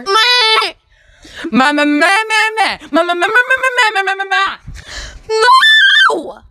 Sure. Mama, mama, mama, mama, mama, mama, mama, mama, mama. No!